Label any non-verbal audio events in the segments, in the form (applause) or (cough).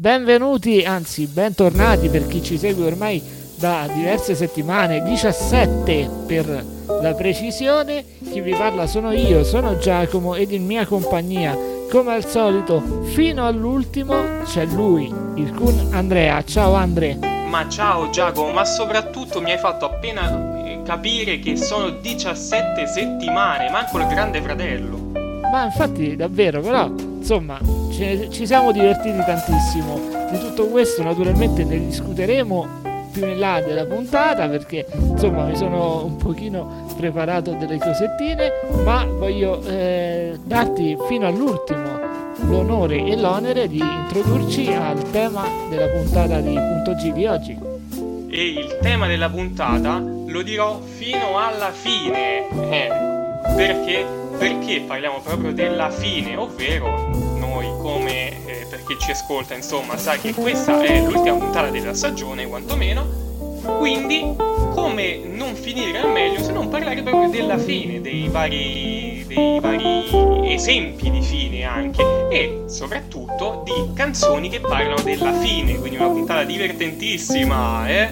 Benvenuti, anzi bentornati per chi ci segue ormai da diverse settimane, 17 per la precisione. Chi vi parla sono io, sono Giacomo ed in mia compagnia, come al solito, fino all'ultimo c'è lui, il Kun Andrea. Ciao Andre. Ma ciao Giacomo, ma soprattutto mi hai fatto appena eh, capire che sono 17 settimane, manco il grande fratello. Ma infatti davvero, però, insomma, ci siamo divertiti tantissimo. Di tutto questo naturalmente ne discuteremo più in là della puntata perché insomma mi sono un pochino preparato delle cosettine ma voglio eh, darti fino all'ultimo l'onore e l'onere di introdurci al tema della puntata di Punto G di oggi e il tema della puntata lo dirò fino alla fine eh, perché? perché parliamo proprio della fine ovvero chi ci ascolta insomma sa che questa è l'ultima puntata della stagione quantomeno. Quindi come non finire al meglio se non parlare proprio della fine dei vari, dei vari esempi di fine anche e soprattutto di canzoni che parlano della fine. Quindi una puntata divertentissima eh?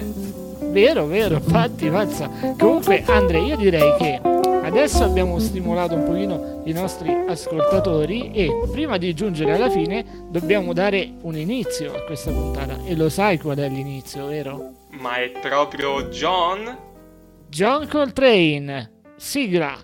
Vero vero infatti mazza. Comunque Andre io direi che Adesso abbiamo stimolato un pochino i nostri ascoltatori e prima di giungere alla fine dobbiamo dare un inizio a questa puntata e lo sai qual è l'inizio, vero? Ma è proprio John? John Coltrane, sigla.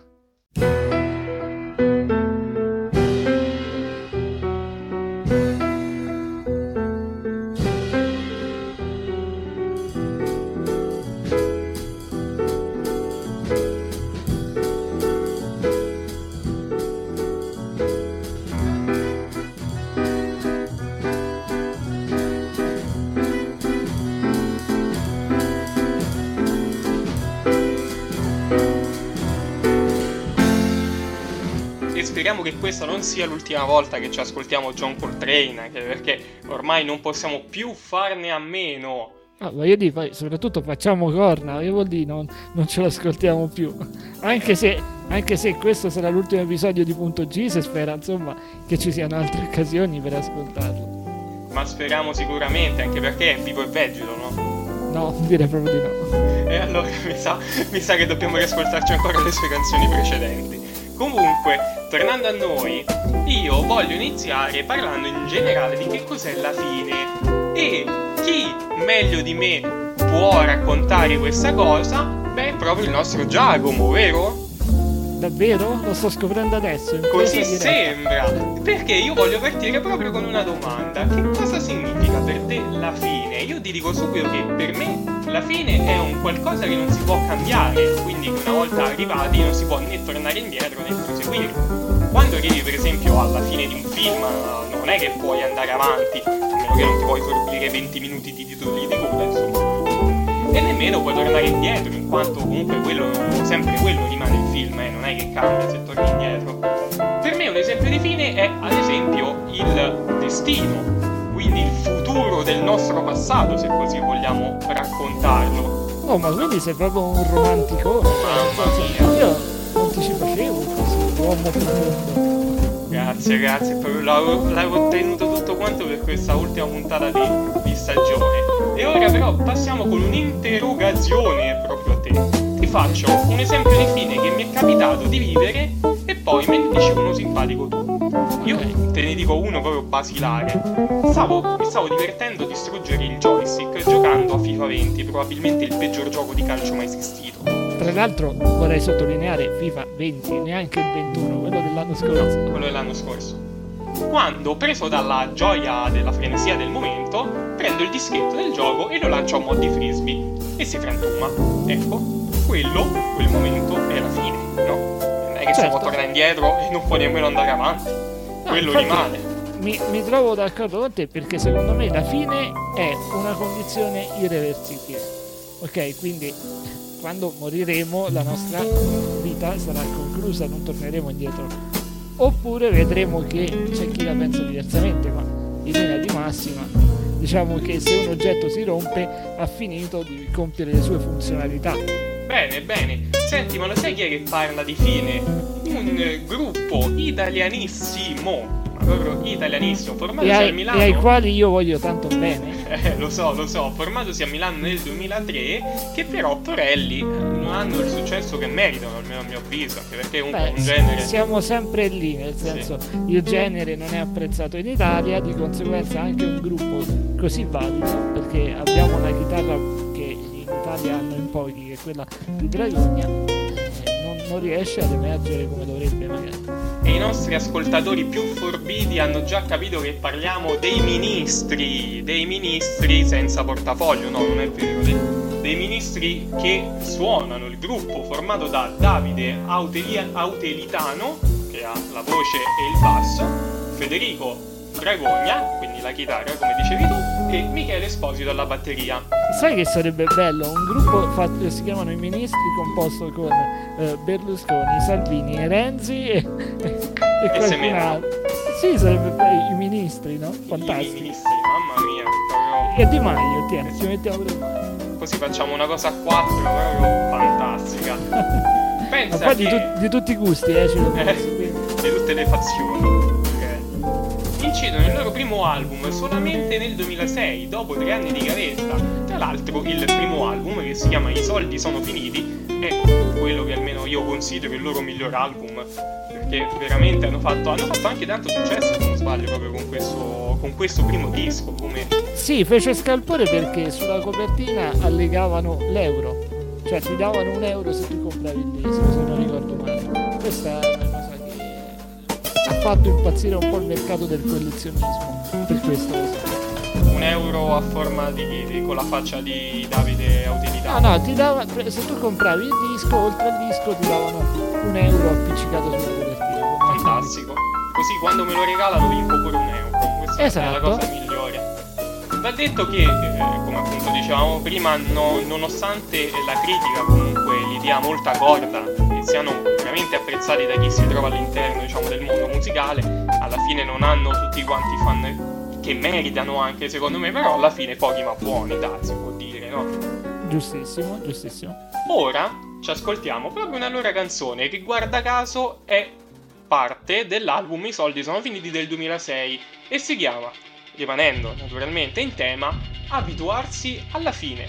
Che questa non sia l'ultima volta che ci ascoltiamo John Coltrane, perché ormai non possiamo più farne a meno. Ah, voglio dire, poi soprattutto facciamo corna, che vuol dire non, non ce l'ascoltiamo più. Anche se, anche se, questo sarà l'ultimo episodio di Punto G, si spera insomma che ci siano altre occasioni per ascoltarlo. Ma speriamo sicuramente, anche perché è vivo e vegeto, no? No, direi proprio di no. E allora mi sa, mi sa che dobbiamo riascoltarci ancora le sue canzoni precedenti. Comunque, tornando a noi, io voglio iniziare parlando in generale di che cos'è la fine. E chi meglio di me può raccontare questa cosa? Beh, proprio il nostro Giacomo, vero? Davvero? Lo sto scoprendo adesso. Così sembra. Perché io voglio partire proprio con una domanda. Che cosa significa per te la fine? Io ti dico subito che per me la fine è un qualcosa che non si può cambiare. Quindi una volta arrivati non si può né tornare indietro né proseguire. Quando arrivi per esempio alla fine di un film non è che puoi andare avanti, a meno che non ti puoi sorbire 20 minuti di titoli di coda, insomma e nemmeno puoi tornare indietro, in quanto comunque quello, sempre quello rimane il film, eh, non è che cambia se torni indietro. Per me un esempio di fine è ad esempio il destino, quindi il futuro del nostro passato, se così vogliamo raccontarlo. Oh, ma quindi sei proprio un romantico? Mamma mia. Io non ti ci facevo così, uomo profondo. Grazie, grazie, l'avevo ottenuto tutto quanto per questa ultima puntata di, di stagione. E ora però passiamo con un'interrogazione proprio a te. Ti faccio un esempio di fine che mi è capitato di vivere e poi me ne dici uno simpatico tu. Io te ne dico uno proprio basilare. Stavo, mi stavo divertendo a distruggere il joystick giocando a FIFA 20, probabilmente il peggior gioco di calcio mai esistito. Tra l'altro vorrei sottolineare FIFA 20, neanche il 21, quello dell'anno scorso. No, quello dell'anno scorso. Quando, preso dalla gioia della frenesia del momento, prendo il dischetto del gioco e lo lancio a mod di frisbee e si frantuma. Ecco, quello, quel momento è la fine, no? Non è che certo. si può tornare indietro e non può nemmeno andare avanti. No, quello rimane. Mi, mi trovo d'accordo con te perché secondo me la fine è una condizione irreversibile. Ok, quindi quando moriremo la nostra vita sarà conclusa, non torneremo indietro. Oppure vedremo che c'è chi la pensa diversamente, ma in linea di massima diciamo che se un oggetto si rompe ha finito di compiere le sue funzionalità. Bene, bene. Senti, ma lo sai chi è che parla di fine? Un gruppo italianissimo, proprio italianissimo, formatosi a Milano. e ai quali io voglio tanto bene. Eh, (laughs) lo so, lo so, formatosi a Milano nel 2003, che però Torelli eh, non hanno il successo che meritano, almeno a mio avviso, anche perché comunque Beh, un genere... siamo sempre lì, nel senso il genere non è apprezzato in Italia, di conseguenza anche un gruppo così valido, perché abbiamo una chitarra che in Italia hanno in pochi, che è quella di Dragogna, eh, non, non riesce ad emergere come dovrebbe magari. E i nostri ascoltatori più forbiti hanno già capito che parliamo dei ministri, dei ministri senza portafoglio, no, non è vero, dei, dei ministri che suonano il gruppo formato da Davide Autelia- Autelitano, che ha la voce e il basso, Federico Dragogna, quindi la chitarra come dicevi tu, e Michele Esposito alla batteria. Sai che sarebbe bello? Un gruppo fatto, si chiamano i ministri composto con eh, Berlusconi, Salvini e Renzi e, (laughs) e qualcun Semena. altro. Sì, sarebbe bello, i ministri, no? I Fantastico. ministri, mamma mia, proprio... E Di Maio, tieni, ci mettiamo Di Maio. Così facciamo una cosa a quattro proprio fantastica. (laughs) Ma Pensa poi di, che... tut- di tutti i gusti, eh, ci Eh. quindi. di tutte le fazioni. Ok. Incidono il loro primo album solamente nel 2006, dopo tre anni di gavetta. Tra l'altro, il primo album, che si chiama I soldi sono finiti, è quello che almeno io considero il loro miglior album. Perché veramente hanno fatto, hanno fatto anche tanto successo, se non sbaglio, proprio con questo, con questo primo disco. Come Sì, fece scalpore perché sulla copertina allegavano l'euro. Cioè ti davano un euro se tu compravi il disco, se non ricordo male. Questa è una cosa fatto impazzire un po' il mercato del collezionismo. Per questo un euro a forma di, di- con la faccia di Davide No, Autilità. no, ti dava, se tu compravi il disco, oltre al disco ti davano un euro appiccicato sulla copertina. Fantastico. Così quando me lo regalano vinco pure un euro. Questa è la Esatto. cosa migliore. Va detto che, eh, come appunto dicevamo prima, no- nonostante la critica comunque li dia molta corda e siano veramente apprezzati da chi si trova all'interno diciamo, del mondo musicale, alla fine non hanno tutti quanti i fan che meritano anche secondo me, però alla fine pochi ma buoni, dai, si può dire, no? Giustissimo, giustissimo. Ora ci ascoltiamo proprio una loro canzone che guarda caso è parte dell'album I soldi sono finiti del 2006 e si chiama, rimanendo naturalmente in tema, Abituarsi alla fine.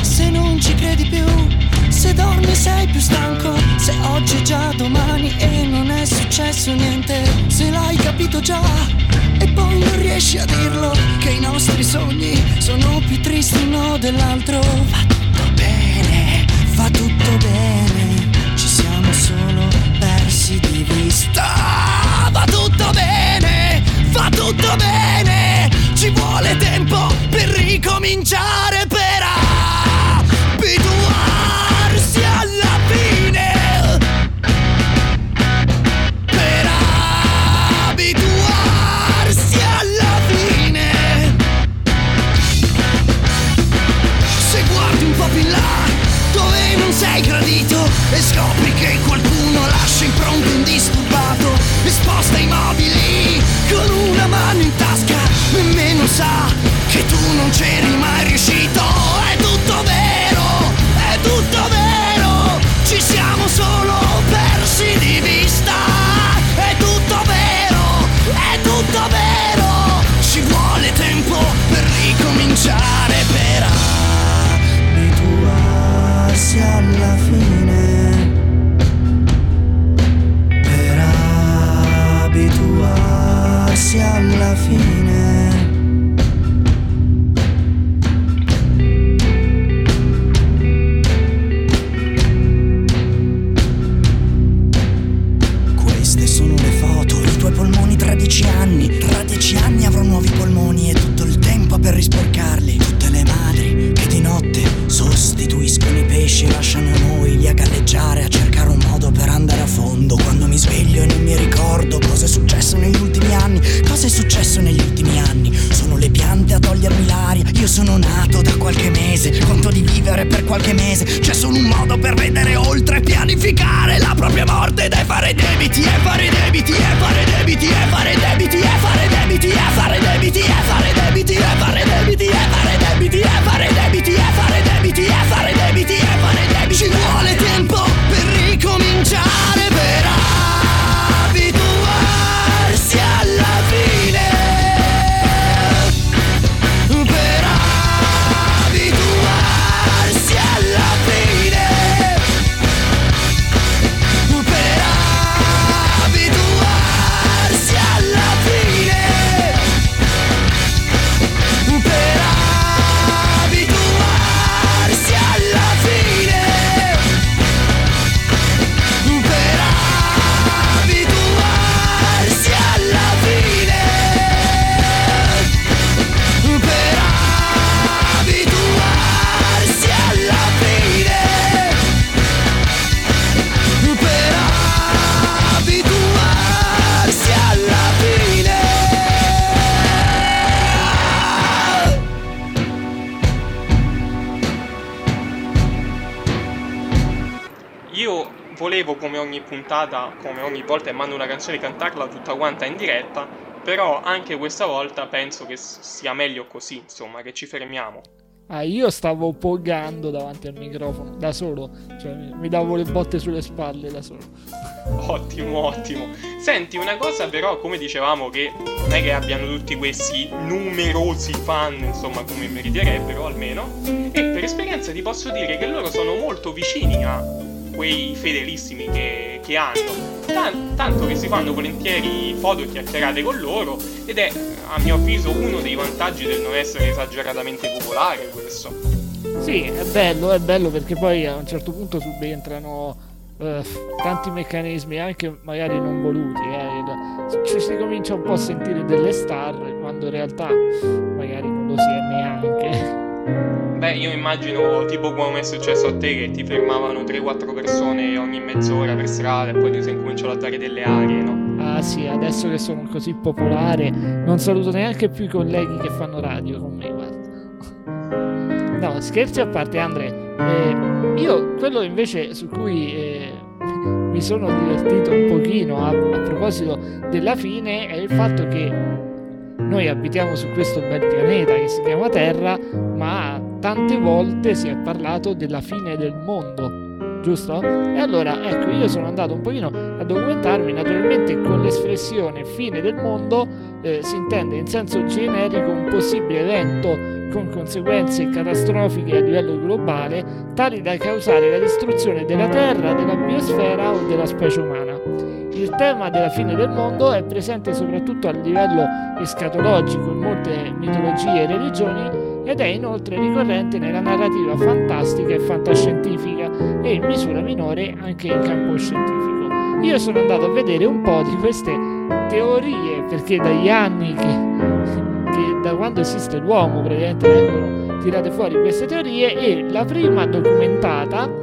Se non ci credi più, se dormi sei più stanco, se oggi è già domani e non è successo niente, se l'hai capito già e poi non riesci a dirlo, che i nostri sogni sono più tristi uno dell'altro. Va tutto bene, va tutto bene, ci siamo solo persi di vista. Va tutto bene, va tutto bene, ci vuole tempo per ricominciare, per tu non c'eri mando una canzone cantarla tutta quanta in diretta, però anche questa volta penso che sia meglio così, insomma, che ci fermiamo. Ah, io stavo pogando davanti al microfono da solo, cioè mi davo le botte sulle spalle da solo. (laughs) Ottimo, ottimo. Senti, una cosa però, come dicevamo, che non è che abbiano tutti questi numerosi fan, insomma, come meriterebbero almeno, e per esperienza ti posso dire che loro sono molto vicini a quei fedelissimi che, che hanno. Tan- tanto che si fanno volentieri foto e chiacchierate con loro ed è a mio avviso uno dei vantaggi del non essere esageratamente popolare questo. Sì, è bello, è bello perché poi a un certo punto subentrano eh, tanti meccanismi anche magari non voluti, eh. ci si comincia un po' a sentire delle star quando in realtà magari non lo si è neanche. Beh, io immagino tipo come è successo a te che ti fermavano 3-4 persone ogni mezz'ora per strada e poi ti sei incominciato a dare delle arie, no? Ah sì, adesso che sono così popolare non saluto neanche più i colleghi che fanno radio con me, guarda. No, scherzi a parte, Andre. Eh, io quello invece su cui eh, mi sono divertito un pochino a, a proposito della fine è il fatto che noi abitiamo su questo bel pianeta che si chiama Terra, ma tante volte si è parlato della fine del mondo giusto? E allora, ecco, io sono andato un pochino a documentarmi, naturalmente con l'espressione fine del mondo eh, si intende in senso generico un possibile evento con conseguenze catastrofiche a livello globale, tali da causare la distruzione della Terra, della biosfera o della specie umana. Il tema della fine del mondo è presente soprattutto a livello escatologico in molte mitologie e religioni ed è inoltre ricorrente nella narrativa fantastica e fantascientifica e in misura minore anche in campo scientifico. Io sono andato a vedere un po' di queste teorie perché dagli anni che, che da quando esiste l'uomo praticamente vengono tirate fuori queste teorie e la prima documentata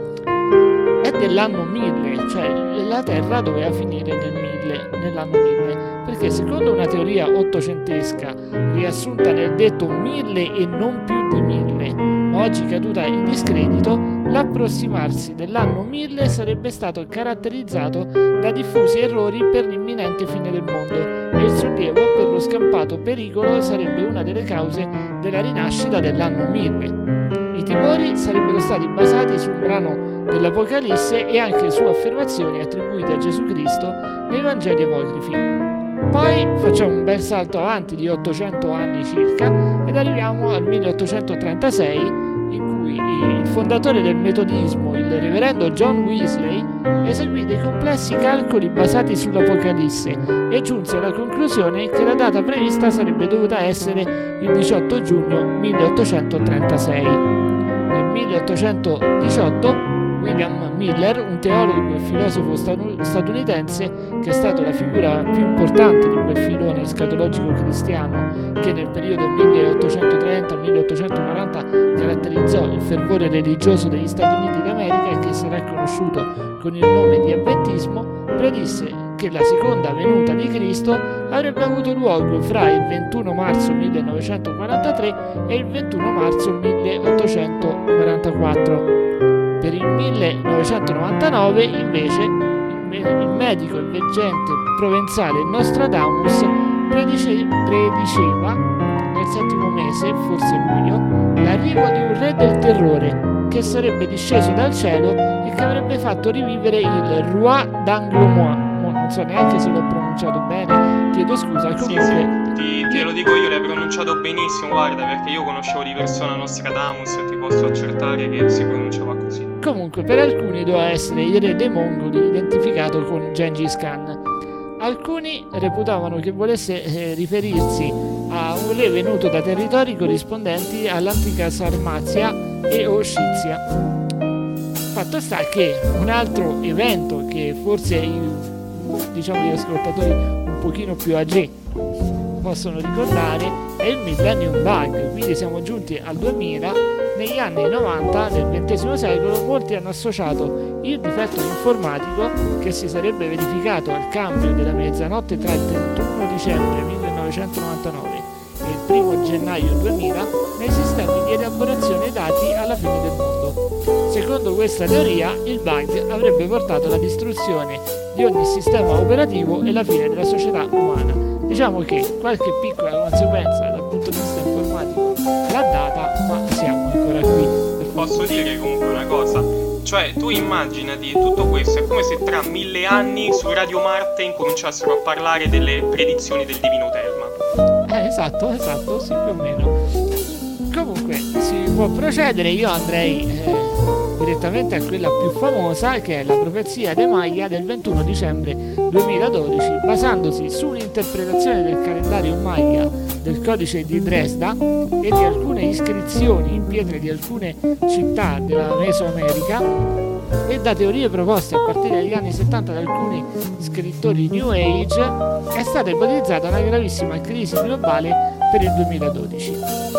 è dell'anno 1000, cioè la Terra doveva finire nel 1000, nell'anno 1000 perché secondo una teoria ottocentesca riassunta nel detto mille e non più di mille, oggi caduta in discredito, l'approssimarsi dell'anno 1000 sarebbe stato caratterizzato da diffusi errori per l'imminente fine del mondo e il sollievo per lo scampato pericolo sarebbe una delle cause della rinascita dell'anno 1000. I timori sarebbero stati basati su un brano dell'Apocalisse e anche su affermazioni attribuite a Gesù Cristo nei Vangeli apocrifi. Poi facciamo un bel salto avanti di 800 anni circa ed arriviamo al 1836 in cui il fondatore del metodismo, il reverendo John Weasley, eseguì dei complessi calcoli basati sull'Apocalisse e giunse alla conclusione che la data prevista sarebbe dovuta essere il 18 giugno 1836. Nel 1818 William Miller, un teologo e filosofo statunitense che è stato la figura più importante di quel filone escatologico cristiano che nel periodo 1830-1840 caratterizzò il fervore religioso degli Stati Uniti d'America e che sarà conosciuto con il nome di Avventismo, predisse che la seconda venuta di Cristo avrebbe avuto luogo fra il 21 marzo 1943 e il 21 marzo 1844. Per il 1999 invece il medico e veggente provenzale Nostradamus predice, prediceva nel settimo mese, forse luglio, l'arrivo di un re del terrore che sarebbe disceso dal cielo e che avrebbe fatto rivivere il Roi d'Anglemois. Non so neanche se l'ho pronunciato bene, chiedo scusa. Comunque, sì, sì. Ti, te lo dico io, l'hai pronunciato benissimo, guarda, perché io conoscevo di persona Nostradamus e ti posso accertare che si pronunciava così. Comunque, per alcuni doveva essere il re dei mongoli identificato con Gengis Khan. Alcuni reputavano che volesse eh, riferirsi a un re venuto da territori corrispondenti all'antica Sarmazia e Oscizia. Fatto sta che un altro evento che forse i, diciamo, gli ascoltatori un pochino più agi possono ricordare è il Millennium Bug, quindi siamo giunti al 2000 negli anni 90 del XX secolo molti hanno associato il difetto informatico che si sarebbe verificato al cambio della mezzanotte tra il 31 dicembre 1999 e il 1 gennaio 2000 nei sistemi di elaborazione dati alla fine del mondo. Secondo questa teoria, il bug avrebbe portato alla distruzione di ogni sistema operativo e la fine della società umana. Diciamo che qualche piccola conseguenza Posso dire comunque una cosa? Cioè, tu immaginati tutto questo, è come se tra mille anni su Radio Marte incominciassero a parlare delle predizioni del Divino Telma. Eh, esatto, esatto, sì, più o meno. Comunque, si può procedere, io andrei eh, direttamente a quella più famosa, che è la profezia dei Maya del 21 dicembre 2012, basandosi sull'interpretazione del calendario Maya del codice di Dresda e di alcune iscrizioni in pietre di alcune città della Mesoamerica e da teorie proposte a partire dagli anni 70 da alcuni scrittori New Age, è stata ipotizzata una gravissima crisi globale per il 2012.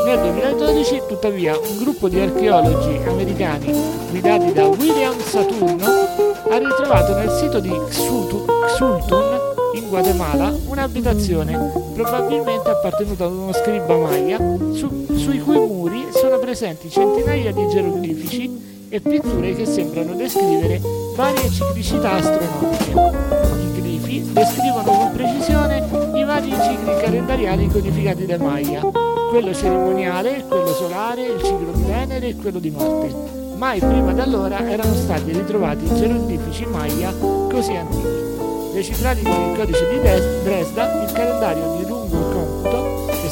Nel 2012, tuttavia, un gruppo di archeologi americani guidati da William Saturno ha ritrovato nel sito di Xultun in Guatemala un'abitazione probabilmente appartenuta ad uno scriba maya su, sui cui muri sono presenti centinaia di geroglifici e pitture che sembrano descrivere varie ciclicità astronomiche. I glifi descrivono con precisione i vari cicli calendariali codificati dai Maya, quello cerimoniale, quello solare, il ciclo di Venere e quello di Marte. Mai prima d'allora erano stati ritrovati geroglifici Maya così antichi. Decifrati con il codice di Dresda, il calendario di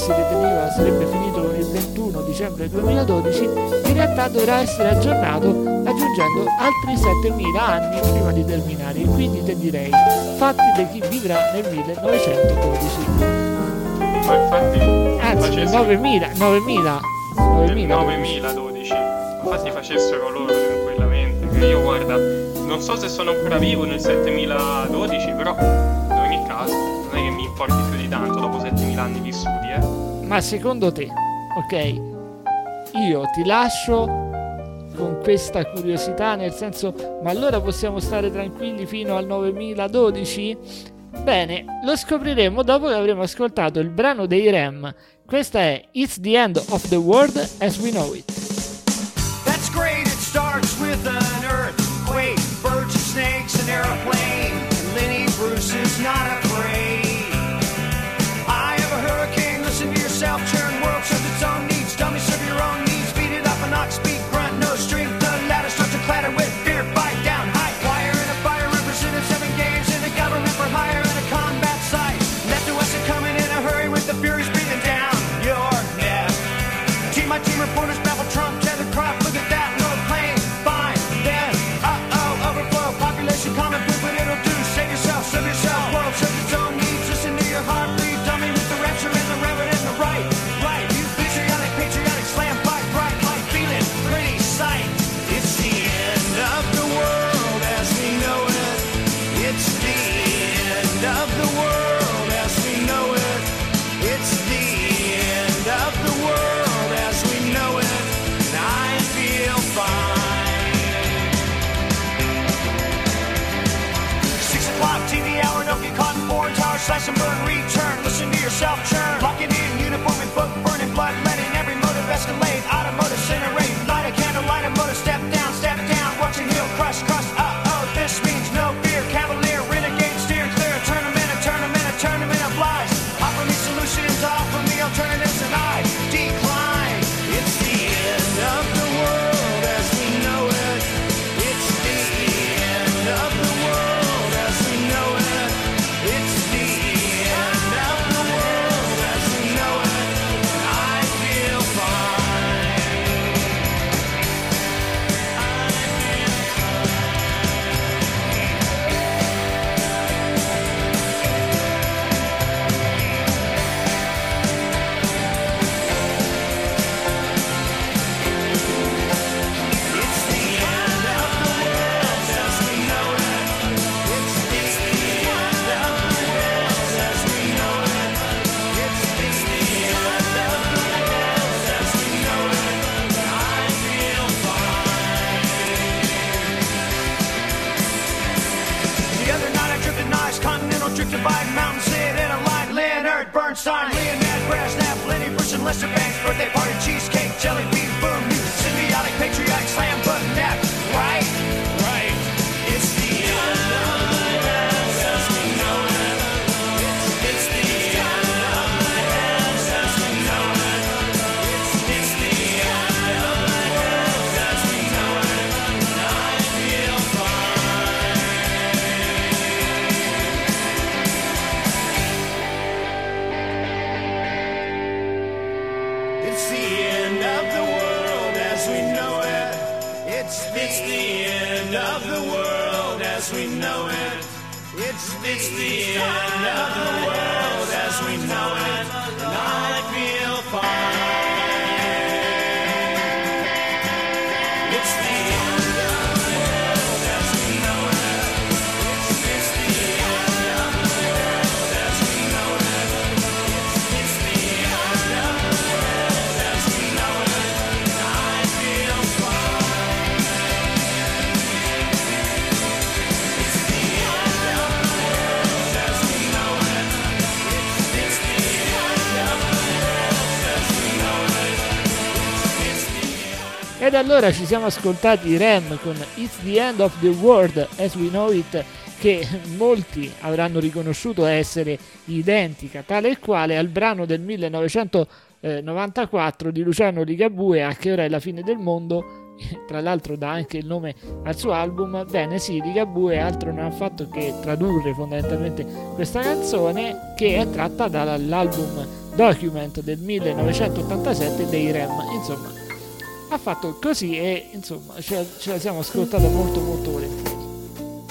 si riteneva sarebbe finito il 21 dicembre 2012, in realtà dovrà essere aggiornato aggiungendo altri 7000 anni prima di terminare. Quindi te direi, fatti da chi vivrà nel 1912. Ma infatti, Anzi, facessero- 9000, 9000, nel 9000. 9012. Infatti facessero loro tranquillamente. Che io guarda, non so se sono ancora vivo nel 7012, però importi più di tanto dopo 7000 anni vissuti, eh. Ma secondo te, ok, io ti lascio con questa curiosità, nel senso, ma allora possiamo stare tranquilli fino al 9012? Bene, lo scopriremo dopo che avremo ascoltato il brano dei Rem. Questa è It's the End of the World as We Know It. That's great, it starts with an earthquake, birds and snakes, an airplane. Lenny Bruce is not afraid. Slash and burn, return, listen to yourself churn. Locking in Ed allora ci siamo ascoltati Rem con It's the End of the World as We Know It, che molti avranno riconosciuto essere identica, tale e quale al brano del 1994 di Luciano Ligabue, A che ora è la fine del mondo. (laughs) Tra l'altro dà anche il nome al suo album. Bene, sì, Ligabue altro non ha fatto che tradurre fondamentalmente questa canzone che è tratta dall'album Document del 1987 dei Rem. Insomma, ha fatto così e insomma ce, ce la siamo ascoltata molto molto volentieri.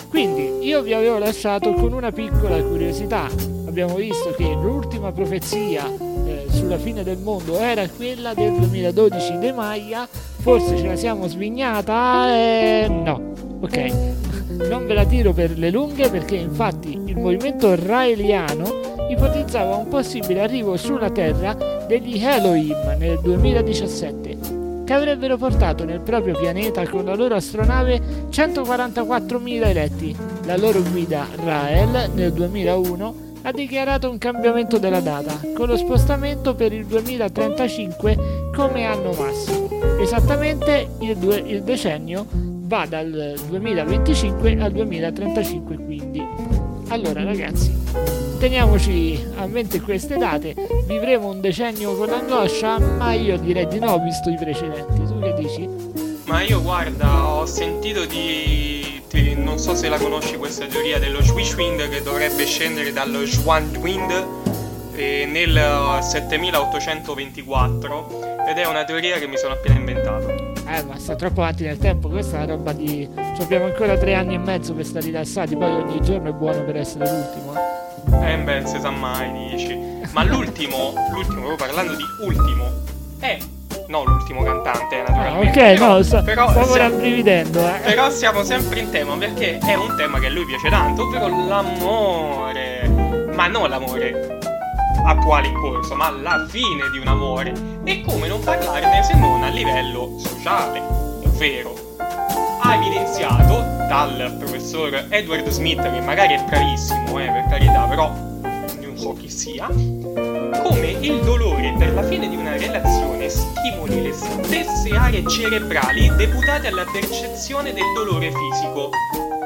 Quindi io vi avevo lasciato con una piccola curiosità. Abbiamo visto che l'ultima profezia eh, sulla fine del mondo era quella del 2012 De Maia, forse ce la siamo svignata? Eh, no, ok. Non ve la tiro per le lunghe perché infatti il movimento raeliano ipotizzava un possibile arrivo sulla Terra degli Elohim nel 2017 che avrebbero portato nel proprio pianeta con la loro astronave 144.000 eletti. La loro guida Rael nel 2001 ha dichiarato un cambiamento della data, con lo spostamento per il 2035 come anno massimo. Esattamente il, due- il decennio va dal 2025 al 2035 quindi. Allora ragazzi, teniamoci a mente queste date, vivremo un decennio con angoscia, ma io direi di no visto i precedenti. Tu che dici? Ma io guarda, ho sentito di... ti- non so se la conosci questa teoria dello Schwind che dovrebbe scendere dallo Schwandwind eh, nel eh, 7824 ed è una teoria che mi sono appena inventato. Eh, ma sta troppo avanti nel tempo, questa è una roba di... ci abbiamo ancora tre anni e mezzo per stare rilassati, poi ogni giorno è buono per essere l'ultimo. Eh. Eh beh, se sa mai, dici. Ma l'ultimo, l'ultimo, proprio parlando di ultimo, è... No, l'ultimo cantante, Ah, naturalmente. ok, però- no, però stavo rabbrividendo, eh. Però siamo sempre in tema perché è un tema che a lui piace tanto, ovvero l'amore. Ma non l'amore attuale in corso, ma la fine di un amore. E come non parlarne se non a livello sociale, ovvero ha evidenziato dal professor Edward Smith, che magari è bravissimo, eh, per carità, però non so chi sia, come il dolore per la fine di una relazione stimoli le stesse aree cerebrali deputate alla percezione del dolore fisico.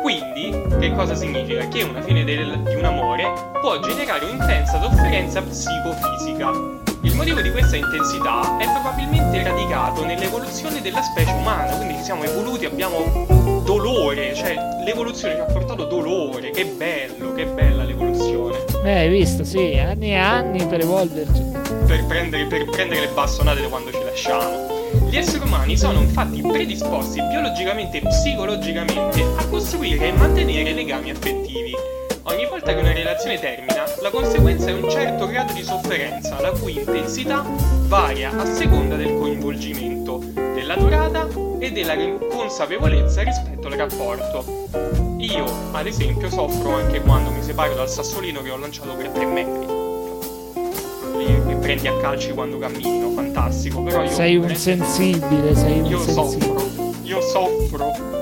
Quindi, che cosa significa? Che una fine del- di un amore può generare un'intensa sofferenza psicofisica. Il motivo di questa intensità è probabilmente radicato nell'evoluzione della specie umana, quindi ci siamo evoluti, abbiamo dolore, cioè l'evoluzione ci ha portato dolore, che bello, che bella l'evoluzione. Eh, hai visto, sì, anni e anni per evolverci. per prendere, per prendere le bastonate da quando ci lasciamo. Gli esseri umani sono infatti predisposti biologicamente e psicologicamente a costruire e mantenere legami affettivi. Ogni volta che una relazione termina, la conseguenza è un certo grado di sofferenza, la cui intensità varia a seconda del coinvolgimento, della durata e della consapevolezza rispetto al rapporto. Io, ad esempio, soffro anche quando mi separo dal sassolino che ho lanciato per 3 metri che prendi a calci quando cammino, fantastico, però io Sei un sensibile, sei un io sensibile. soffro, io soffro.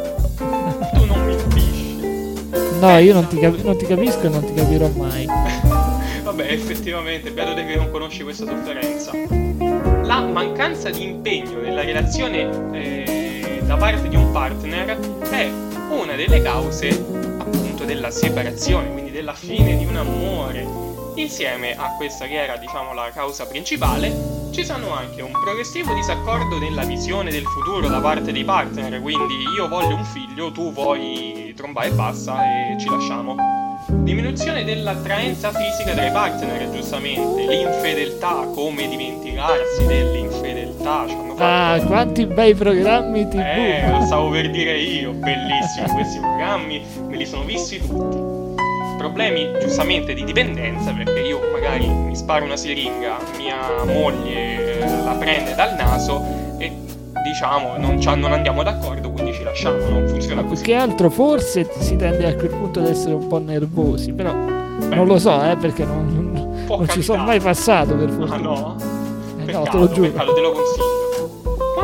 No, io non ti, cap- non ti capisco e non ti capirò mai. Vabbè, effettivamente, beato te che non conosci questa sofferenza. La mancanza di impegno nella relazione eh, da parte di un partner è una delle cause appunto della separazione, quindi della fine di un amore. Insieme a questa che era, diciamo, la causa principale, ci sono anche un progressivo disaccordo nella visione del futuro da parte dei partner, quindi io voglio un figlio, tu vuoi tromba e basta e ci lasciamo. Diminuzione dell'attraenza fisica dei partner, giustamente. L'infedeltà, come dimenticarsi dell'infedeltà. Ah, quanti bei programmi TV! Eh, lo stavo per dire io, bellissimi questi programmi, me li sono visti tutti. Problemi giustamente di dipendenza, perché io magari mi sparo una siringa, mia moglie eh, la prende dal naso e diciamo non, non andiamo d'accordo, quindi ci lasciamo, non funziona Più così. che altro forse si tende a quel punto ad essere un po' nervosi, però Beh, non lo so, eh, perché non, non- ci sono mai passato per Ah fortuna. no? Eh, Peccato, no, te lo giuro. peccato, te lo consiglio.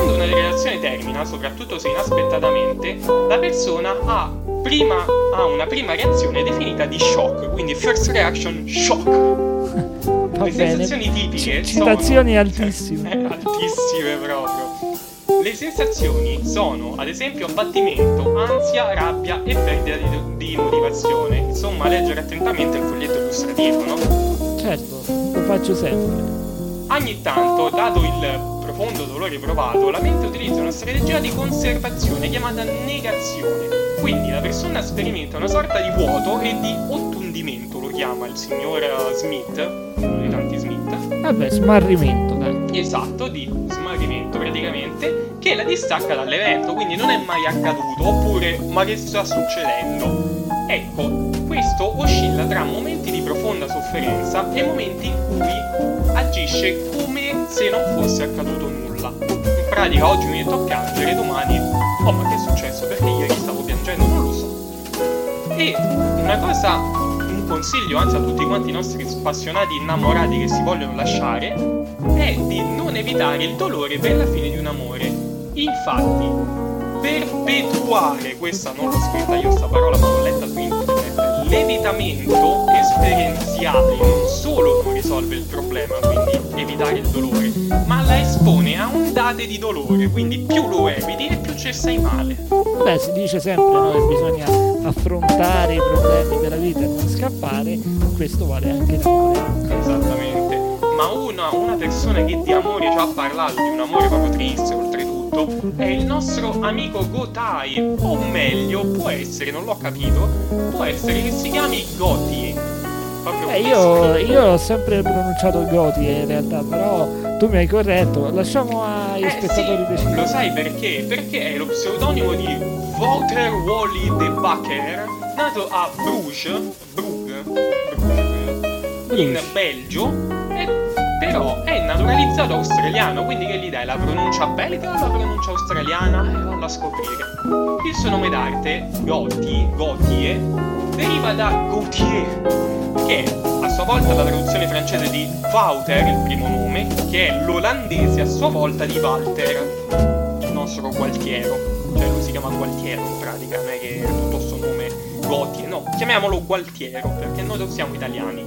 Quando una relazione termina, soprattutto se inaspettatamente, la persona ha, prima, ha una prima reazione definita di shock, quindi first reaction shock. (laughs) Va Le bene. sensazioni tipiche Ci- citazioni sono... altissime. Eh, (laughs) altissime proprio. Le sensazioni sono, ad esempio, abbattimento, ansia, rabbia e perdita di, di motivazione. Insomma, leggere attentamente il foglietto illustrativo, no? Certo, lo faccio sempre. Ogni tanto, dato il profondo dolore provato, la mente utilizza una strategia di conservazione chiamata negazione. Quindi la persona sperimenta una sorta di vuoto e di ottundimento, lo chiama il signor eh, Smith, uno dei tanti Smith. Vabbè, smarrimento, dai. Esatto, di smarrimento praticamente, che la distacca dall'evento, quindi non è mai accaduto, oppure ma che sta succedendo? Ecco, questo oscilla tra momenti di profonda sofferenza e momenti in cui agisce come se non fosse accaduto nulla. In pratica oggi mi metto a piangere, domani, oh ma che è successo? Perché ieri stavo piangendo? Non lo so. E una cosa, un consiglio anzi a tutti quanti i nostri spassionati innamorati che si vogliono lasciare, è di non evitare il dolore per la fine di un amore. Infatti, perpetuare, questa non l'ho scritta io sta parola ma l'ho letta su internet, l'evitamento esperienziale non solo non risolve il problema, quindi evitare il dolore, ma la espone a ondate di dolore, quindi più lo eviti e più ci stai male. Beh, si dice sempre no, che bisogna affrontare i problemi della vita e non scappare, questo vale anche in amore. Esattamente. Ma una, una persona che di amore ci ha parlato, di un amore proprio triste oltretutto, è il nostro amico Gotai. O meglio, può essere, non l'ho capito, può essere che si chiami Goti. Eh, io, io ho sempre pronunciato Goti in realtà, però tu mi hai corretto. Lasciamo ai Eh, spettatori sì, decidere. Lo sai perché? Perché è lo pseudonimo di Wouter Wally de Bakker, nato a Bruges, Brugge, Brugge, in Bruges. Belgio, però è naturalizzato australiano, quindi che gli dai la pronuncia belga o la pronuncia australiana? Eh, vanno a scoprire. Il suo nome d'arte, Gotti, Gottie, deriva da Gautier, che è a sua volta la traduzione francese di Wouter, il primo nome, che è l'olandese a sua volta di Walter, il nostro Gualtiero. Cioè lui si chiama Gualtiero in pratica, non è che è tutto sto nome Gotti, no, chiamiamolo Gualtiero perché noi siamo italiani.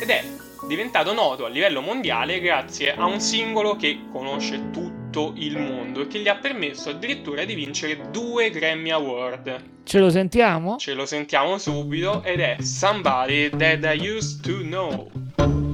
Ed è diventato noto a livello mondiale grazie a un singolo che conosce tutto il mondo e che gli ha permesso addirittura di vincere due Grammy Award. Ce lo sentiamo? Ce lo sentiamo subito ed è Somebody That I Used to Know.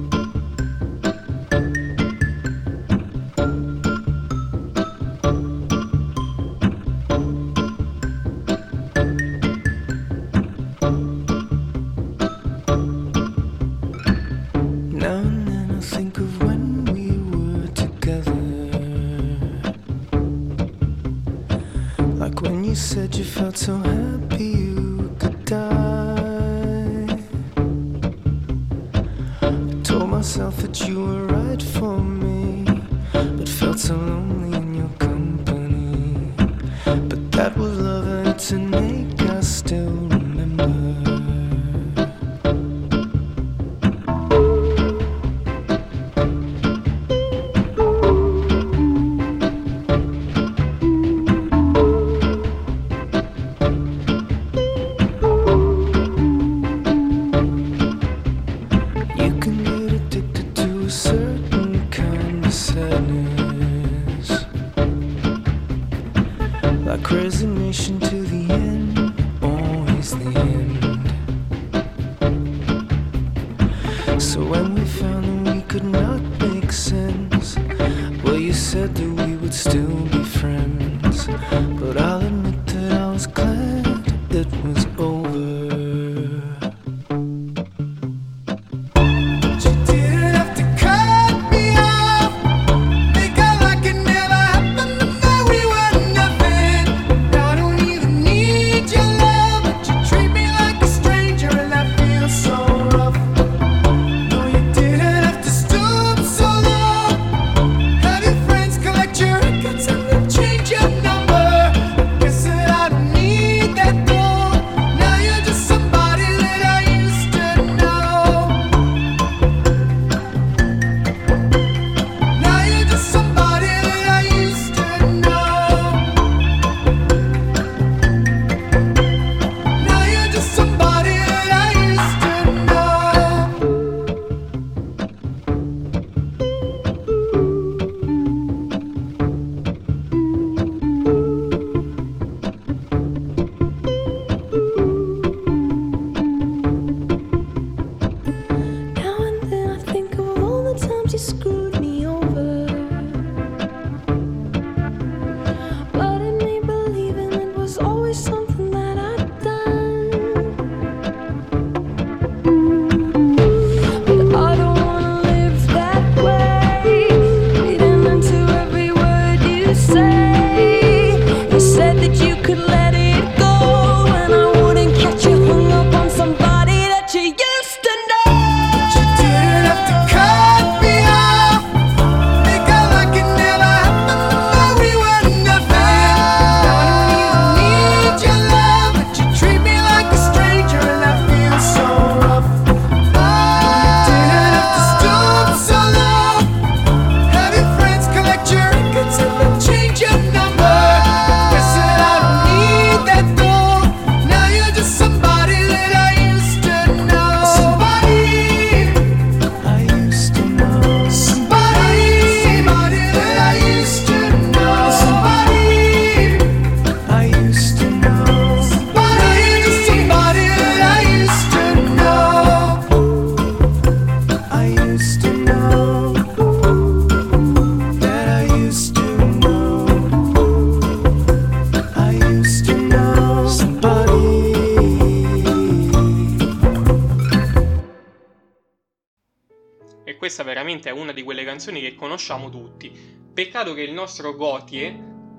Conosciamo tutti. Peccato che il nostro Gotie,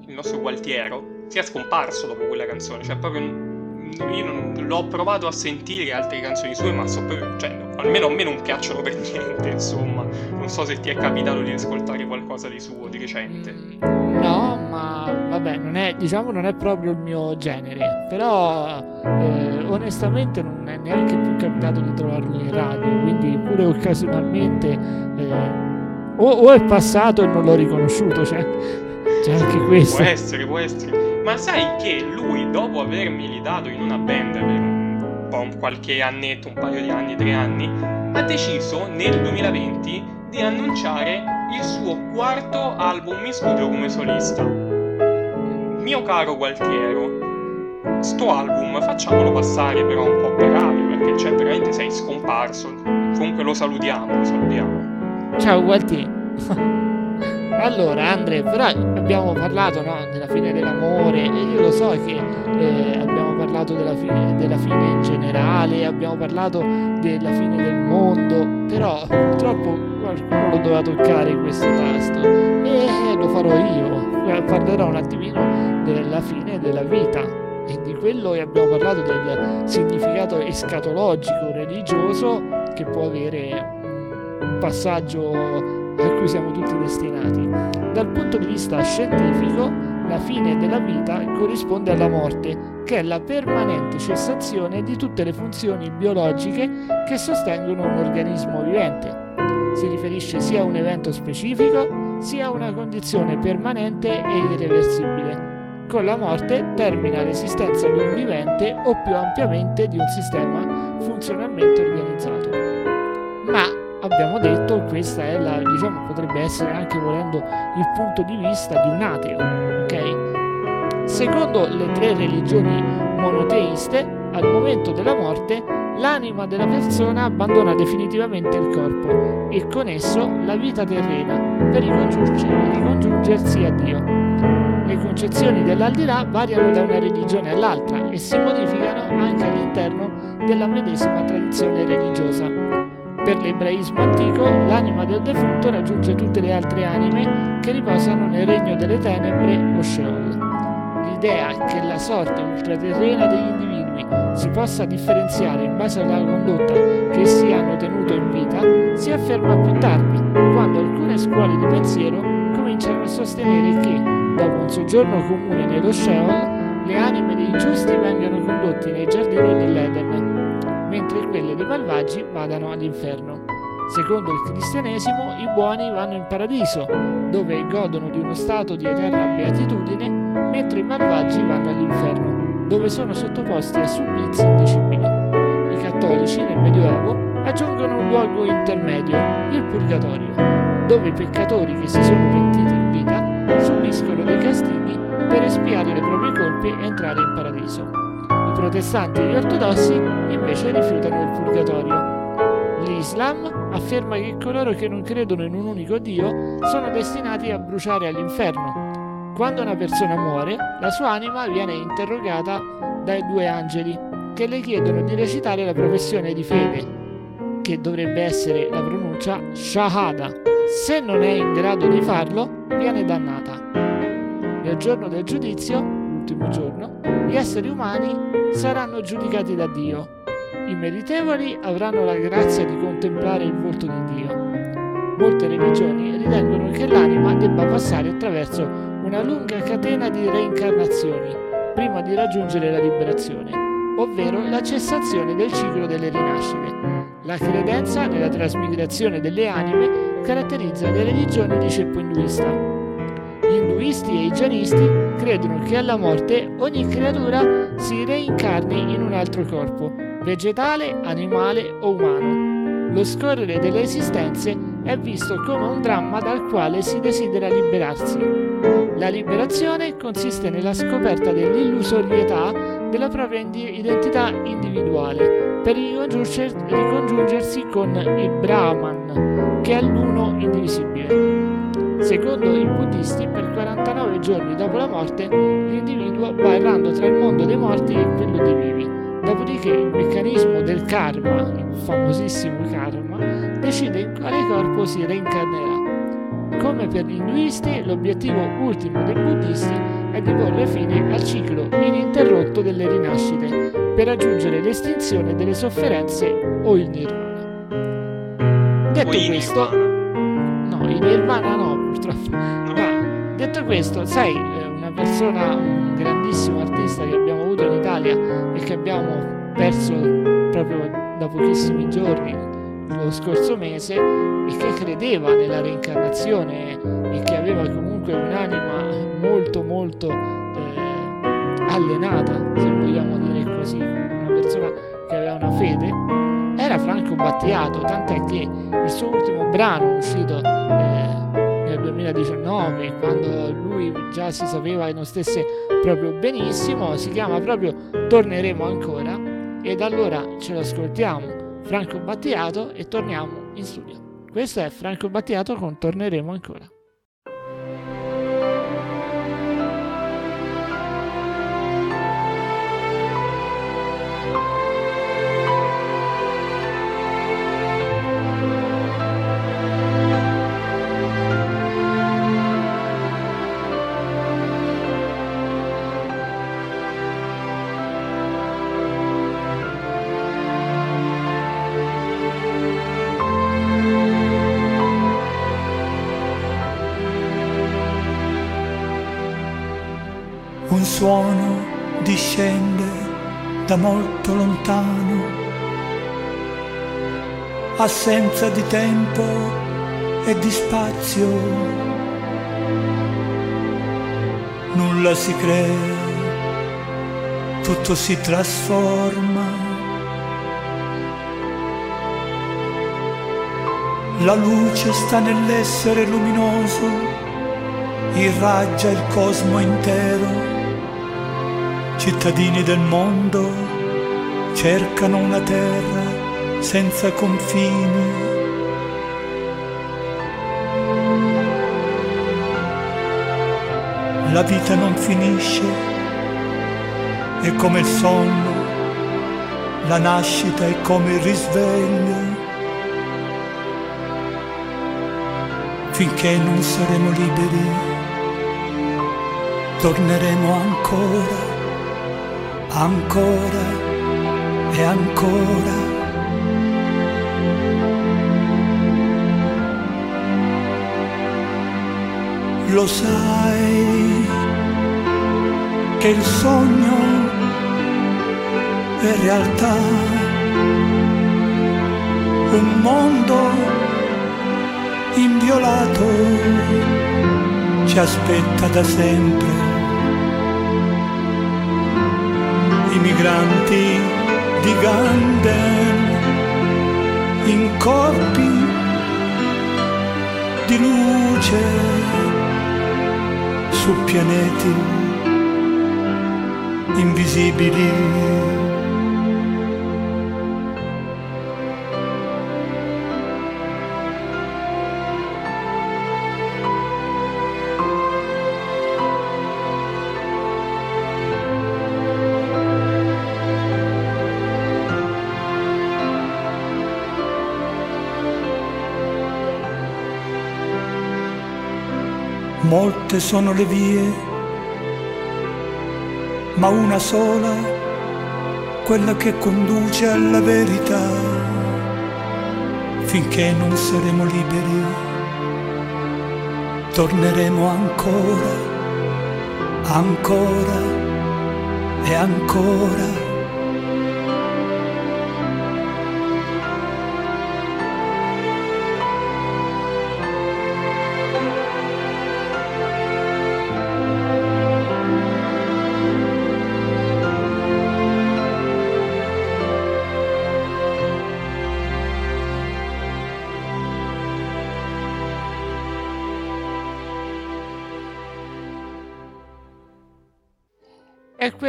il nostro Gualtiero, sia scomparso dopo quella canzone, cioè proprio io non l'ho provato a sentire altre canzoni sue, ma so proprio, cioè, almeno a me non piacciono per (laughs) niente, insomma. Non so se ti è capitato di ascoltare qualcosa di suo di recente. Mm, No, ma vabbè, non è, diciamo non è proprio il mio genere, però eh, onestamente non è neanche più capitato di trovarlo in radio, quindi pure occasionalmente eh, o, o è passato e non l'ho riconosciuto, cioè, c'è anche questo. Può essere, può essere. Ma sai che lui, dopo aver militato in una band per un po' un qualche annetto, un paio di anni, tre anni, ha deciso nel 2020 di annunciare il suo quarto album in studio come solista. Mio caro Gualtiero, sto album facciamolo passare però un po' per aria perché cioè veramente sei scomparso. Comunque lo salutiamo, lo salutiamo. Ciao Gualtieri. (laughs) allora Andre, però abbiamo parlato no, della fine dell'amore e io lo so che eh, abbiamo parlato della fine, della fine in generale, abbiamo parlato della fine del mondo, però purtroppo qualcuno lo doveva toccare questo tasto e lo farò io. Parlerò un attimino della fine della vita e di quello che abbiamo parlato del significato escatologico religioso che può avere passaggio a cui siamo tutti destinati. Dal punto di vista scientifico, la fine della vita corrisponde alla morte, che è la permanente cessazione di tutte le funzioni biologiche che sostengono un organismo vivente. Si riferisce sia a un evento specifico sia a una condizione permanente e irreversibile. Con la morte termina l'esistenza di un vivente o più ampiamente di un sistema funzionalmente organizzato. Ma abbiamo detto questa è la diciamo potrebbe essere anche volendo il punto di vista di un ateo ok? Secondo le tre religioni monoteiste al momento della morte l'anima della persona abbandona definitivamente il corpo e con esso la vita terrena per ricongiungersi, a Dio. Le concezioni dell'aldilà variano da una religione all'altra e si modificano anche all'interno della medesima tradizione religiosa per l'ebraismo antico, l'anima del defunto raggiunge tutte le altre anime che riposano nel regno delle tenebre o Sheol. L'idea che la sorte ultraterrena degli individui si possa differenziare in base alla condotta che essi hanno tenuto in vita si afferma più tardi, quando alcune scuole di pensiero cominciano a sostenere che, dopo un soggiorno comune nello Sheol, le anime dei giusti vengano condotti nei giardini dell'Eden mentre quelle dei malvagi vadano all'inferno. Secondo il cristianesimo, i buoni vanno in paradiso, dove godono di uno stato di eterna beatitudine, mentre i malvagi vanno all'inferno, dove sono sottoposti a supplizi indicibili. I cattolici nel Medioevo aggiungono un luogo intermedio, il purgatorio, dove i peccatori che si sono pentiti in vita subiscono dei castighi per espiare le proprie colpe e entrare in paradiso. Protestanti e gli ortodossi invece rifiutano il purgatorio. L'Islam afferma che coloro che non credono in un unico Dio sono destinati a bruciare all'inferno. Quando una persona muore, la sua anima viene interrogata dai due angeli che le chiedono di recitare la professione di fede, che dovrebbe essere la pronuncia Shahada. Se non è in grado di farlo, viene dannata. Nel giorno del giudizio, l'ultimo giorno, gli esseri umani saranno giudicati da Dio. I meritevoli avranno la grazia di contemplare il volto di Dio. Molte religioni ritengono che l'anima debba passare attraverso una lunga catena di reincarnazioni prima di raggiungere la liberazione, ovvero la cessazione del ciclo delle rinascite. La credenza nella trasmigrazione delle anime caratterizza le religioni di ceppo induista. Gli induisti e i gianisti credono che alla morte ogni creatura si reincarni in un altro corpo, vegetale, animale o umano. Lo scorrere delle esistenze è visto come un dramma dal quale si desidera liberarsi. La liberazione consiste nella scoperta dell'illusorietà della propria identità individuale per ricongiunger- ricongiungersi con il Brahman, che è l'uno indivisibile. Secondo i buddisti, per 49 giorni dopo la morte, l'individuo va errando tra il mondo dei morti e quello dei vivi, Dopodiché il meccanismo del karma, il famosissimo karma, decide in quale corpo si reincarnerà. Come per gli induisti, l'obiettivo ultimo dei buddisti è di porre fine al ciclo ininterrotto delle rinascite per raggiungere l'estinzione delle sofferenze o il nirvana. Detto questo, no, il nirvana no, purtroppo. Ma detto questo, sai, eh, una persona, un grandissimo artista che abbiamo avuto in Italia e che abbiamo perso proprio da pochissimi giorni lo scorso mese e che credeva nella reincarnazione e che aveva comunque un'anima molto molto eh, allenata, se vogliamo dire così, una persona che aveva una fede, era Franco Battiato, tant'è che il suo ultimo brano uscito eh, 2019, quando lui già si sapeva che non stesse proprio benissimo, si chiama proprio Torneremo ancora e da allora ce lo ascoltiamo Franco Battiato e torniamo in studio. Questo è Franco Battiato con Torneremo ancora. Suono discende da molto lontano, assenza di tempo e di spazio. Nulla si crea, tutto si trasforma. La luce sta nell'essere luminoso, irraggia il cosmo intero cittadini del mondo cercano una terra senza confini. La vita non finisce, è come il sonno, la nascita è come il risveglio. Finché non saremo liberi, torneremo ancora ancora e ancora. Lo sai che il sogno è realtà, un mondo inviolato ci aspetta da sempre. Migranti di Ganden in corpi di luce su pianeti invisibili. Molte sono le vie, ma una sola, quella che conduce alla verità. Finché non saremo liberi, torneremo ancora, ancora e ancora.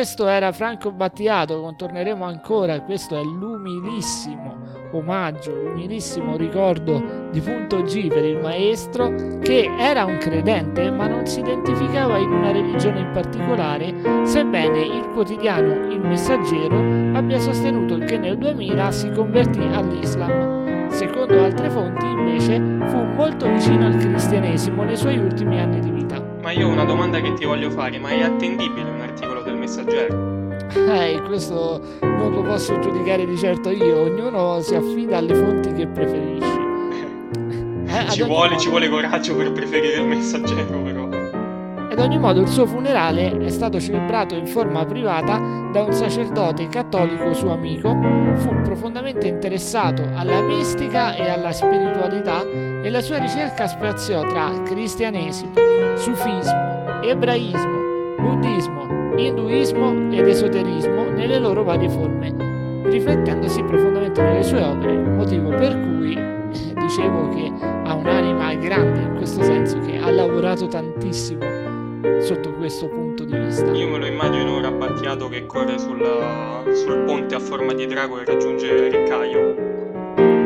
Questo era Franco Battiato, contorneremo ancora, questo è l'umilissimo omaggio, l'umilissimo ricordo di Punto G per il maestro che era un credente ma non si identificava in una religione in particolare, sebbene il quotidiano Il Messaggero abbia sostenuto che nel 2000 si convertì all'Islam. Secondo altre fonti invece fu molto vicino al cristianesimo nei suoi ultimi anni di vita. Ma io ho una domanda che ti voglio fare, ma è attendibile messaggero? Eh, questo non lo posso giudicare di certo io, ognuno si affida alle fonti che preferisce. (laughs) Eh, ci, vuole, modo- ci vuole coraggio per preferire il messaggero, però. Ad ogni modo il suo funerale è stato celebrato in forma privata da un sacerdote cattolico suo amico, fu profondamente interessato alla mistica e alla spiritualità e la sua ricerca spaziò tra cristianesimo, sufismo, ebraismo, buddismo, induismo ed esoterismo nelle loro varie forme, riflettendosi profondamente nelle sue opere, motivo per cui eh, dicevo che ha un'anima grande in questo senso, che ha lavorato tantissimo sotto questo punto di vista. Io me lo immagino ora Battiato che corre sulla- sul ponte a forma di drago e raggiunge Riccaio.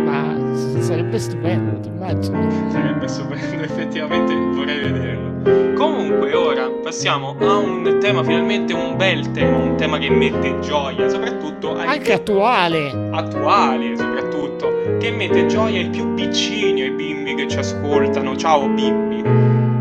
Ma sarebbe stupendo, ti immagini? Sarebbe stupendo, effettivamente vorrei vederlo. Comunque, ora passiamo a un tema, finalmente un bel tema, un tema che mette gioia, soprattutto ai Anche attuale! attuale, soprattutto, che mette gioia ai più piccini, ai bimbi che ci ascoltano. Ciao bimbi!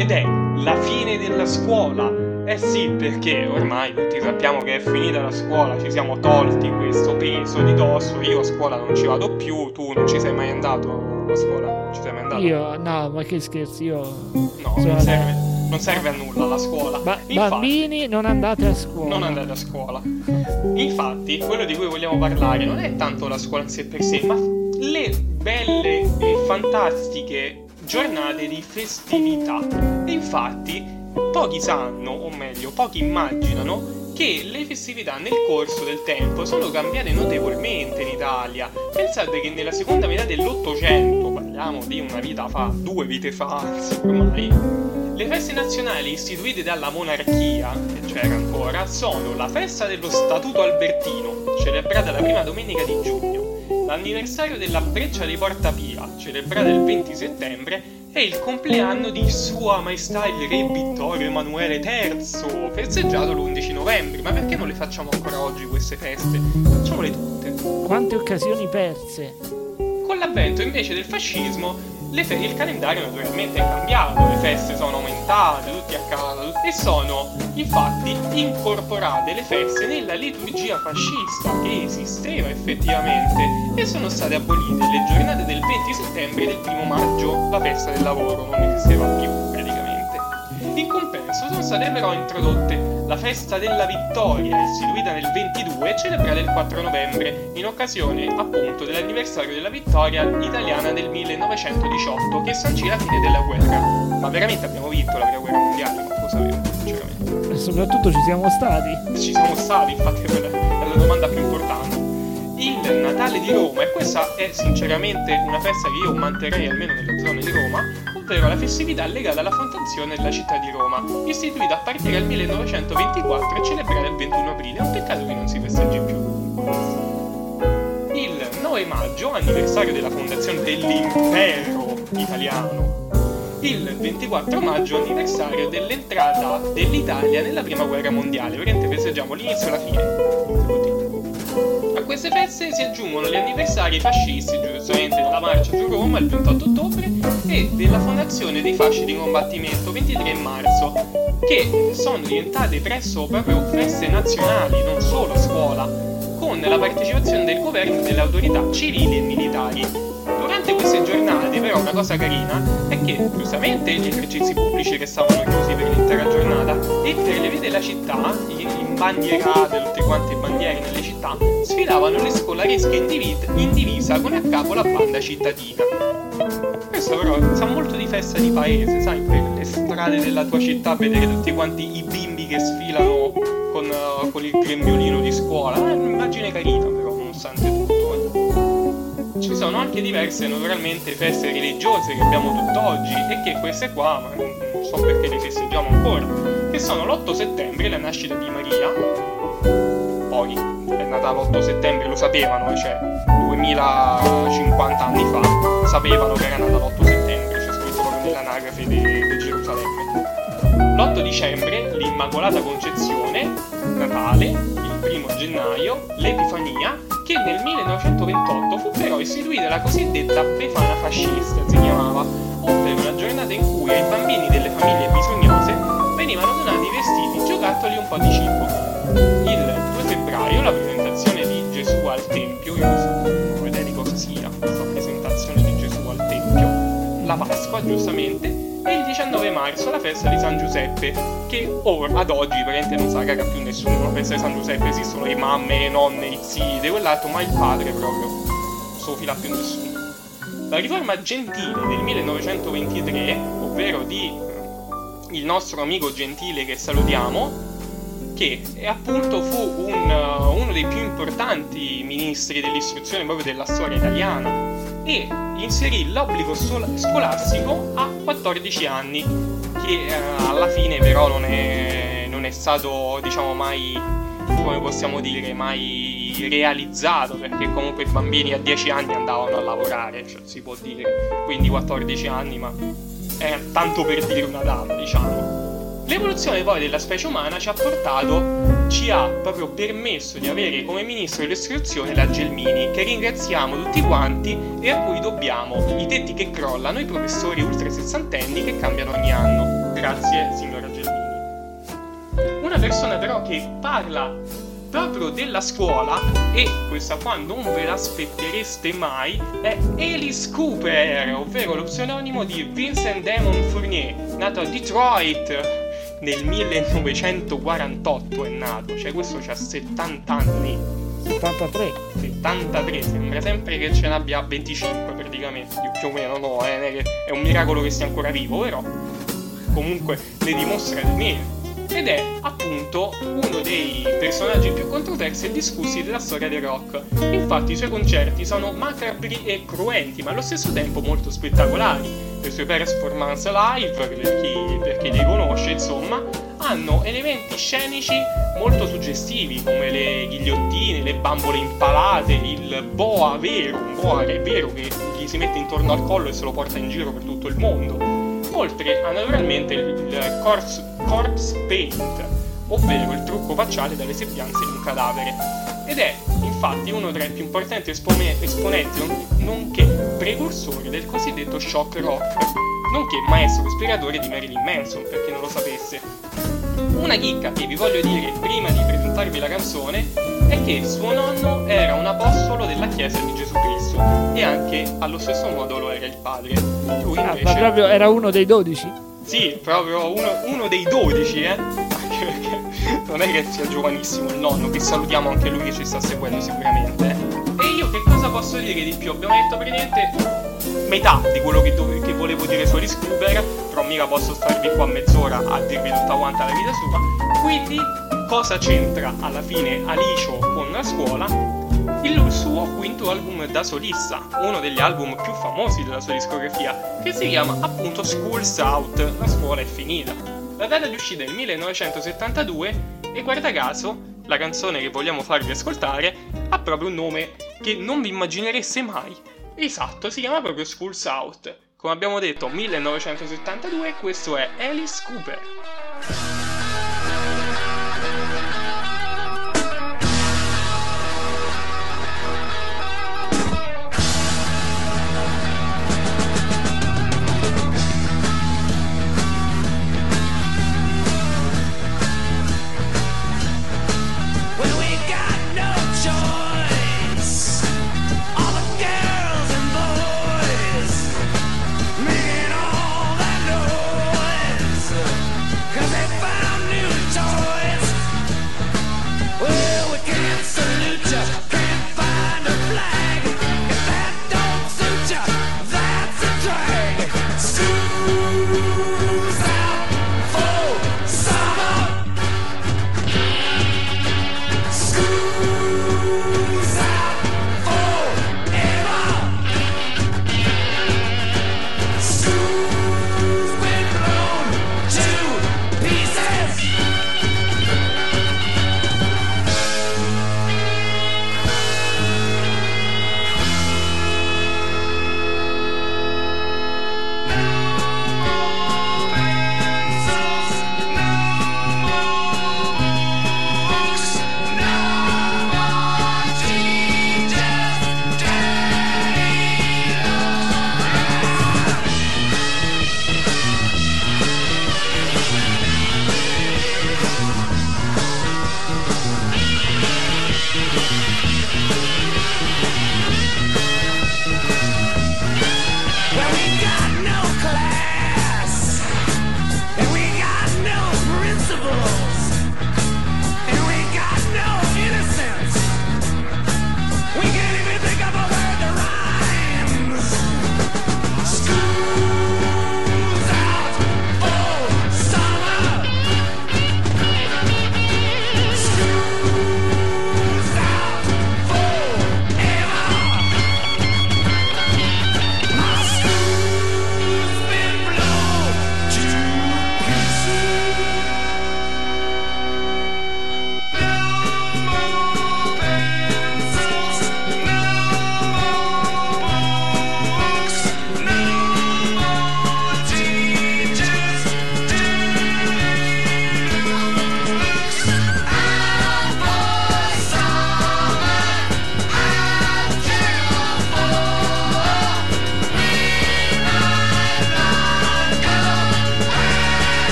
Ed è la fine della scuola. Eh sì, perché ormai tutti sappiamo che è finita la scuola, ci siamo tolti questo peso di dosso. Io a scuola non ci vado più, tu non ci sei mai andato a scuola? Ci sei mai andato? Io, no, ma che scherzi, io... No, non serve, non (laughs) serve a nulla la scuola. Ba- Infatti- bambini, non andate a scuola. non andate a scuola. Infatti, quello di cui vogliamo parlare non è tanto la scuola in sé per sé, ma le belle e fantastiche giornate di festività. Infatti, pochi sanno, o meglio, pochi immaginano che le festività nel corso del tempo sono cambiate notevolmente in Italia. Pensate che nella seconda metà dell'Ottocento, parliamo di una vita fa, due vite fa, ormai, le feste nazionali istituite dalla monarchia, che c'era ancora, sono la festa dello Statuto Albertino, celebrata la prima domenica di giugno, l'anniversario della Breccia di Porta Pia, celebrata il 20 settembre, e il compleanno di Sua Maestà il Re Vittorio Emanuele III, festeggiato l'11 novembre. Ma perché non le facciamo ancora oggi queste feste? Facciamole tutte. Quante occasioni perse. Con l'avvento invece del fascismo, fe- il calendario naturalmente è cambiato, le feste sono aumentate, tutti a casa, e sono infatti incorporate le feste nella liturgia fascista che esisteva effettivamente e sono state abolite le giornate del 20 settembre e del 1 maggio, la festa del lavoro non esisteva più praticamente. In compenso sono state però introdotte la festa della vittoria, istituita nel 22 e celebrata il 4 novembre, in occasione appunto dell'anniversario della vittoria italiana del 1918, che sancì la fine della guerra. Ma veramente abbiamo vinto la prima guerra mondiale? Non lo sapevo, sinceramente. E soprattutto ci siamo stati. Ci siamo stati, infatti, quella è la domanda più importante. Il Natale di Roma, e questa è sinceramente una festa che io manterrei almeno nelle zone di Roma, ovvero la festività legata alla fondazione della città di Roma, istituita a partire dal 1924 e celebrata il 21 aprile. È un peccato che non si festeggi più. Il 9 maggio, anniversario della fondazione dell'impero italiano, il 24 maggio anniversario dell'entrata dell'Italia nella prima guerra mondiale. Praticamente festeggiamo l'inizio e la fine. Queste feste si aggiungono gli anniversari fascisti, giustamente della marcia su Roma il 28 ottobre e della fondazione dei fasci di combattimento 23 marzo, che sono diventate presso proprio feste nazionali, non solo scuola, con la partecipazione del governo e delle autorità civili e militari. Durante queste giornate, però, una cosa carina è che giustamente gli esercizi pubblici restavano chiusi per l'intera giornata e per le vie della città, in bandierate, tutte quante bandiere nelle città, sfilavano le scolaresche in, divi- in divisa con a capo la banda cittadina. Questo però sa molto di festa di paese, sai, per le strade della tua città vedere tutti quanti i bimbi che sfilano con, eh, con il grembiolino di scuola. È un'immagine carina però, nonostante eh. Ci sono anche diverse, naturalmente, feste religiose che abbiamo tutt'oggi e che queste qua, ma non so perché le festeggiamo ancora, che sono l'8 settembre, la nascita di Maria. Poi è nata l'8 settembre, lo sapevano, cioè 2050 anni fa, sapevano che era nata l'8 settembre, c'è scritto proprio nell'anagrafe di, di Gerusalemme. L'8 dicembre, l'Immacolata Concezione, Natale, il primo gennaio, l'Epifania, che nel 1928 fu però istituita la cosiddetta Befana fascista, si chiamava, ovvero una giornata in cui ai bambini delle famiglie bisognose venivano donati vestiti, giocattoli e un po' di cibo. Il 2 febbraio la presentazione di Gesù al Tempio, io non so vedere di cosa sia questa presentazione di Gesù al Tempio, la Pasqua giustamente, e il 19 marzo la festa di San Giuseppe, che ora ad oggi praticamente non sa caga più nessuno, la festa di San Giuseppe esistono le mamme, le nonne, i zii, di quell'altro, ma il padre proprio, non fila più nessuno. La riforma gentile del 1923, ovvero di eh, il nostro amico Gentile che salutiamo, che è appunto fu un, uh, uno dei più importanti ministri dell'istruzione proprio della storia italiana e inserì l'obbligo sol- scolastico a 14 anni, che eh, alla fine però non è, non è stato, diciamo, mai, come possiamo dire, mai realizzato, perché comunque i bambini a 10 anni andavano a lavorare, cioè, si può dire, quindi 14 anni, ma è tanto per dire una data, diciamo. L'evoluzione poi della specie umana ci ha portato, ci ha proprio permesso di avere come ministro dell'istruzione la Gelmini, che ringraziamo tutti quanti e a cui dobbiamo i tetti che crollano, i professori ultra sessantenni che cambiano ogni anno. Grazie, signora Gelmini. Una persona però che parla proprio della scuola e questa qua non ve l'aspettereste mai è Alice Cooper, ovvero lo pseudonimo di Vincent Damon Fournier, nato a Detroit nel 1948 è nato, cioè questo ha 70 anni. 73. 73, sembra sempre che ce n'abbia 25 praticamente, più o meno no, eh, è un miracolo che sia ancora vivo, però comunque ne dimostra di meno. Ed è appunto uno dei personaggi più controversi e discussi della storia del rock. Infatti i suoi concerti sono macabri e cruenti, ma allo stesso tempo molto spettacolari le sue performance live, per chi, per chi li conosce, insomma, hanno elementi scenici molto suggestivi, come le ghigliottine, le bambole impalate, il boa vero, un boa che è vero che gli si mette intorno al collo e se lo porta in giro per tutto il mondo. Oltre a naturalmente il corpse, corpse paint, ovvero il trucco facciale dalle sembianze di un cadavere. Ed è infatti uno tra i più importanti espone- esponenti, nonché precursori del cosiddetto shock rock, nonché maestro ispiratore di Marilyn Manson, per chi non lo sapesse. Una chicca che vi voglio dire prima di presentarvi la canzone è che suo nonno era un apostolo della Chiesa di Gesù Cristo e anche allo stesso modo lo era il padre. Lui Ah, invece... ma proprio era uno dei 12? Sì, proprio uno, uno dei 12, eh. Anche perché non è che sia giovanissimo il nonno, che salutiamo anche lui che ci sta seguendo sicuramente. Che cosa posso dire di più? Abbiamo detto praticamente metà di quello che, dove- che volevo dire su Alice Cooper, però mica posso starvi qua mezz'ora a dirvi tutta quanta la vita sua. Quindi, cosa c'entra alla fine Alicio con la scuola? il suo quinto album da solista, uno degli album più famosi della sua discografia, che si chiama appunto School's Out, la scuola è finita. La data di uscita è il 1972 e guarda caso, la canzone che vogliamo farvi ascoltare ha proprio un nome che non vi immaginereste mai. Esatto, si chiama proprio School's Out. Come abbiamo detto, 1972, questo è Alice Cooper.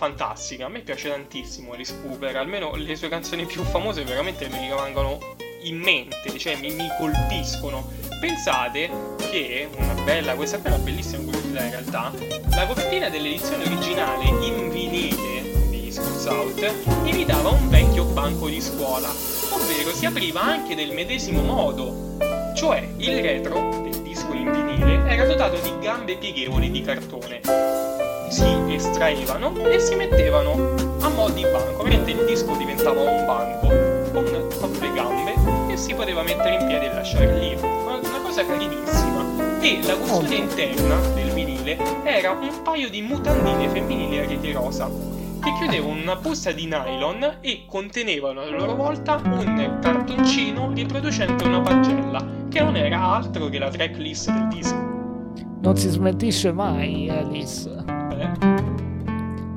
Fantastica. A me piace tantissimo Alice Cooper. Almeno le sue canzoni più famose veramente mi rimangono in mente, cioè mi, mi colpiscono. Pensate che una bella, questa è una bellissima curiosità in realtà. La copertina dell'edizione originale in vinile di Schools Out imitava un vecchio banco di scuola, ovvero si apriva anche del medesimo modo. Cioè il retro del disco in vinile era dotato di gambe pieghevoli di cartone si estraevano e si mettevano a mo' di banco. Ovviamente il disco diventava un banco con proprio le gambe e si poteva mettere in piedi e lasciare lì. Una, una cosa carinissima. E la custodia interna del vinile era un paio di mutandine femminili a rete rosa che chiudevano una busta di nylon e contenevano a loro volta un cartoncino riproducente una pagella, che non era altro che la tracklist del disco. Non si smentisce mai, Alice. Eh?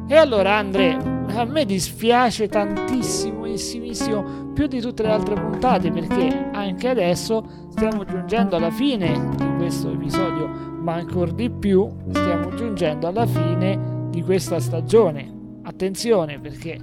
E allora Andre, a me dispiace tantissimissimo, più di tutte le altre puntate, perché anche adesso stiamo giungendo alla fine di questo episodio, ma ancora di più stiamo giungendo alla fine di questa stagione. Attenzione perché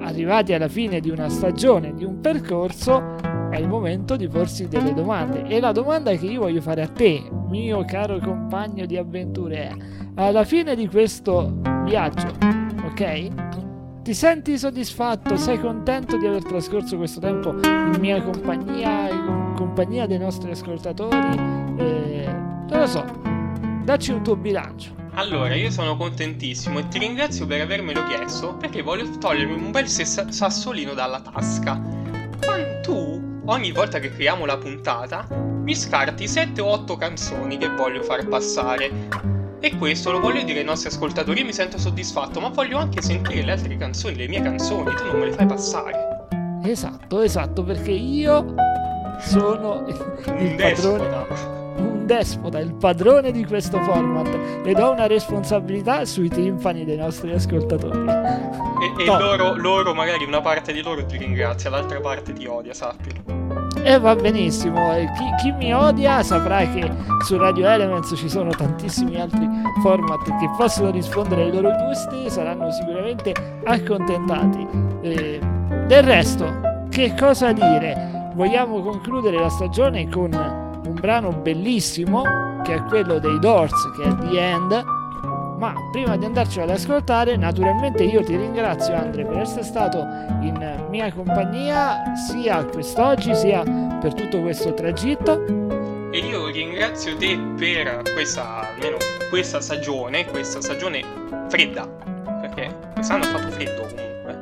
arrivati alla fine di una stagione, di un percorso, è il momento di porsi delle domande. E la domanda che io voglio fare a te, mio caro compagno di avventure, è alla fine di questo viaggio, ok? Ti senti soddisfatto? Sei contento di aver trascorso questo tempo in mia compagnia, in compagnia dei nostri ascoltatori? Eh, non lo so, dacci un tuo bilancio. Allora, io sono contentissimo e ti ringrazio per avermelo chiesto perché voglio togliermi un bel sassolino dalla tasca. Ma tu, ogni volta che creiamo la puntata, mi scarti 7 o 8 canzoni che voglio far passare. E questo lo voglio dire ai nostri ascoltatori, io mi sento soddisfatto, ma voglio anche sentire le altre canzoni, le mie canzoni, tu non me le fai passare. Esatto, esatto, perché io sono (laughs) il Un padrone, despota. un despota, il padrone di questo format ed ho una responsabilità sui timpani dei nostri ascoltatori. E, e loro, loro, magari una parte di loro ti ringrazia, l'altra parte ti odia, sappi. E va benissimo, e chi, chi mi odia saprà che su Radio Elements ci sono tantissimi altri format che possono rispondere ai loro gusti, saranno sicuramente accontentati. Eh, del resto, che cosa dire? Vogliamo concludere la stagione con un brano bellissimo, che è quello dei Doors, che è The End. Ma prima di andarci ad ascoltare, naturalmente io ti ringrazio Andre per essere stato in mia compagnia sia quest'oggi sia per tutto questo tragitto. E io ringrazio te per questa, almeno questa stagione, questa stagione fredda. Perché quest'anno ha fatto freddo comunque.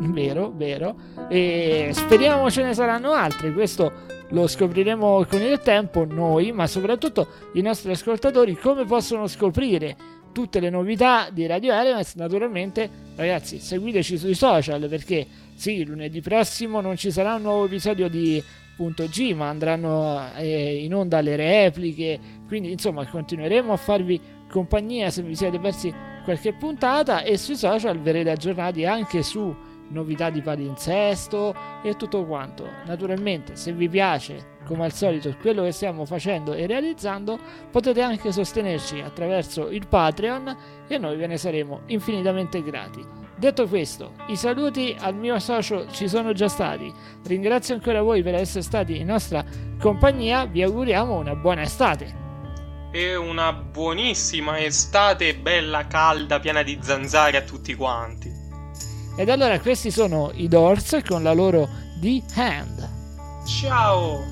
Vero, vero. E speriamo ce ne saranno altri. Questo lo scopriremo con il tempo noi, ma soprattutto i nostri ascoltatori come possono scoprire tutte le novità di Radio Elements. Naturalmente, ragazzi, seguiteci sui social perché sì, lunedì prossimo non ci sarà un nuovo episodio di Punto G, ma andranno eh, in onda le repliche. Quindi, insomma, continueremo a farvi compagnia se vi siete persi qualche puntata e sui social verrete aggiornati anche su novità di palinsesto e tutto quanto. Naturalmente, se vi piace, come al solito, quello che stiamo facendo e realizzando, potete anche sostenerci attraverso il Patreon e noi ve ne saremo infinitamente grati. Detto questo, i saluti al mio socio ci sono già stati. Ringrazio ancora voi per essere stati in nostra compagnia. Vi auguriamo una buona estate. E una buonissima estate bella calda, piena di zanzare a tutti quanti. Ed allora questi sono i Doors con la loro The Hand. Ciao!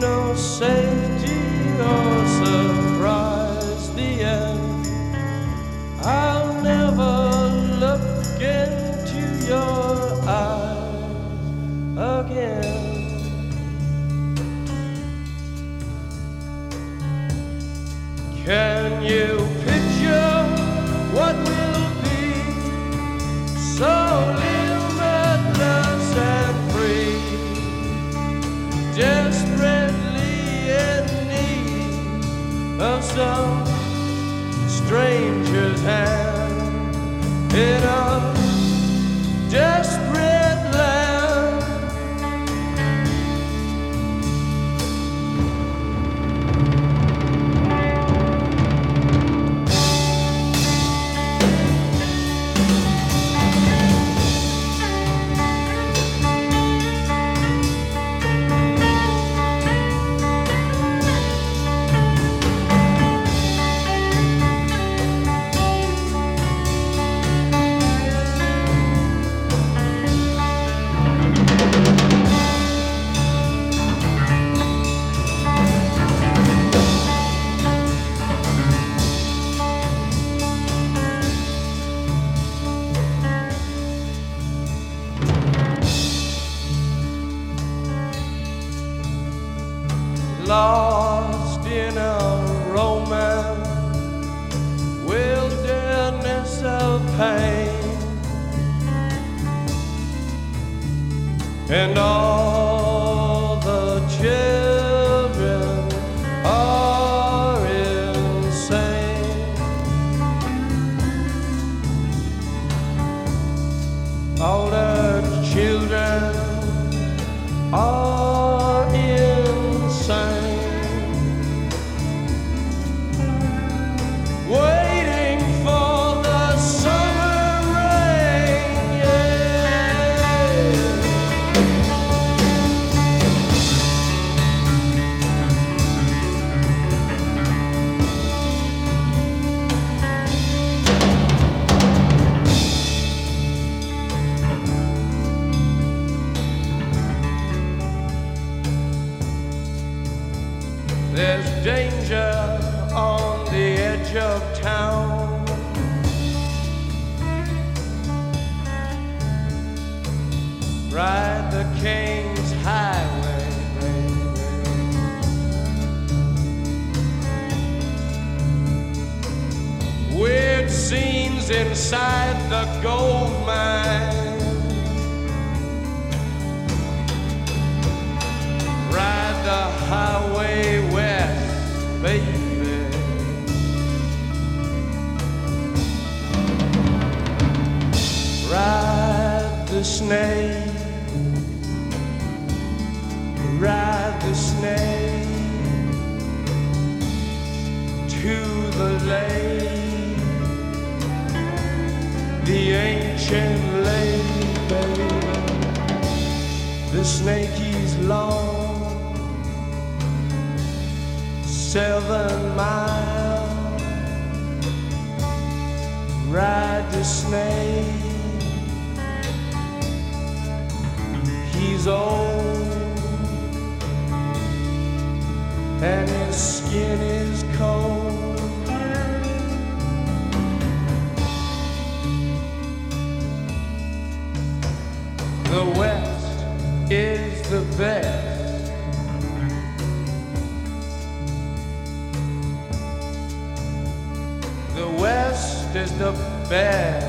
no safety or surprise. The end. I'll never look into your eyes again. Can you picture what will be so limitless? some strangers hand in a just lost in a romance, wilderness of pain, and all inside the gold mine. Ride the highway west, baby. Ride the snake, ride the snake to the lake, the ancient lake, baby. The snake is long, seven miles. Ride the snake. He's old, and his skin is cold. The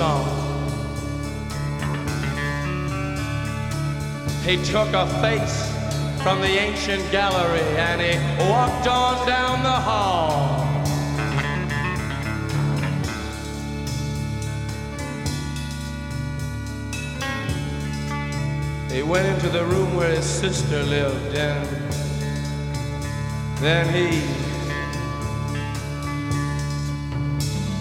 on. He took a face from the ancient gallery and he walked on down the hall. He went into the room where his sister lived and then he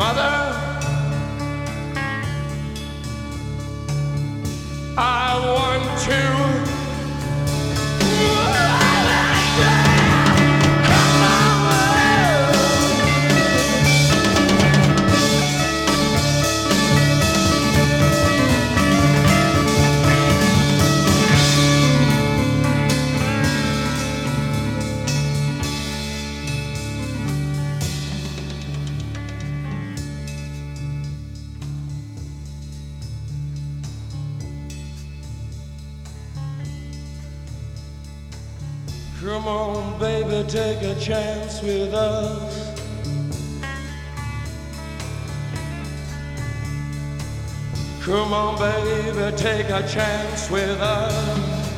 Mother, take a chance with us. Come on, baby, take a chance with us.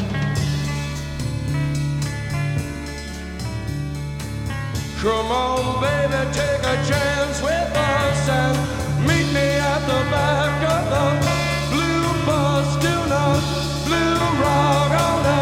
Come on, baby, take a chance with us and meet me at the back of the blue bus. Do not blue rock on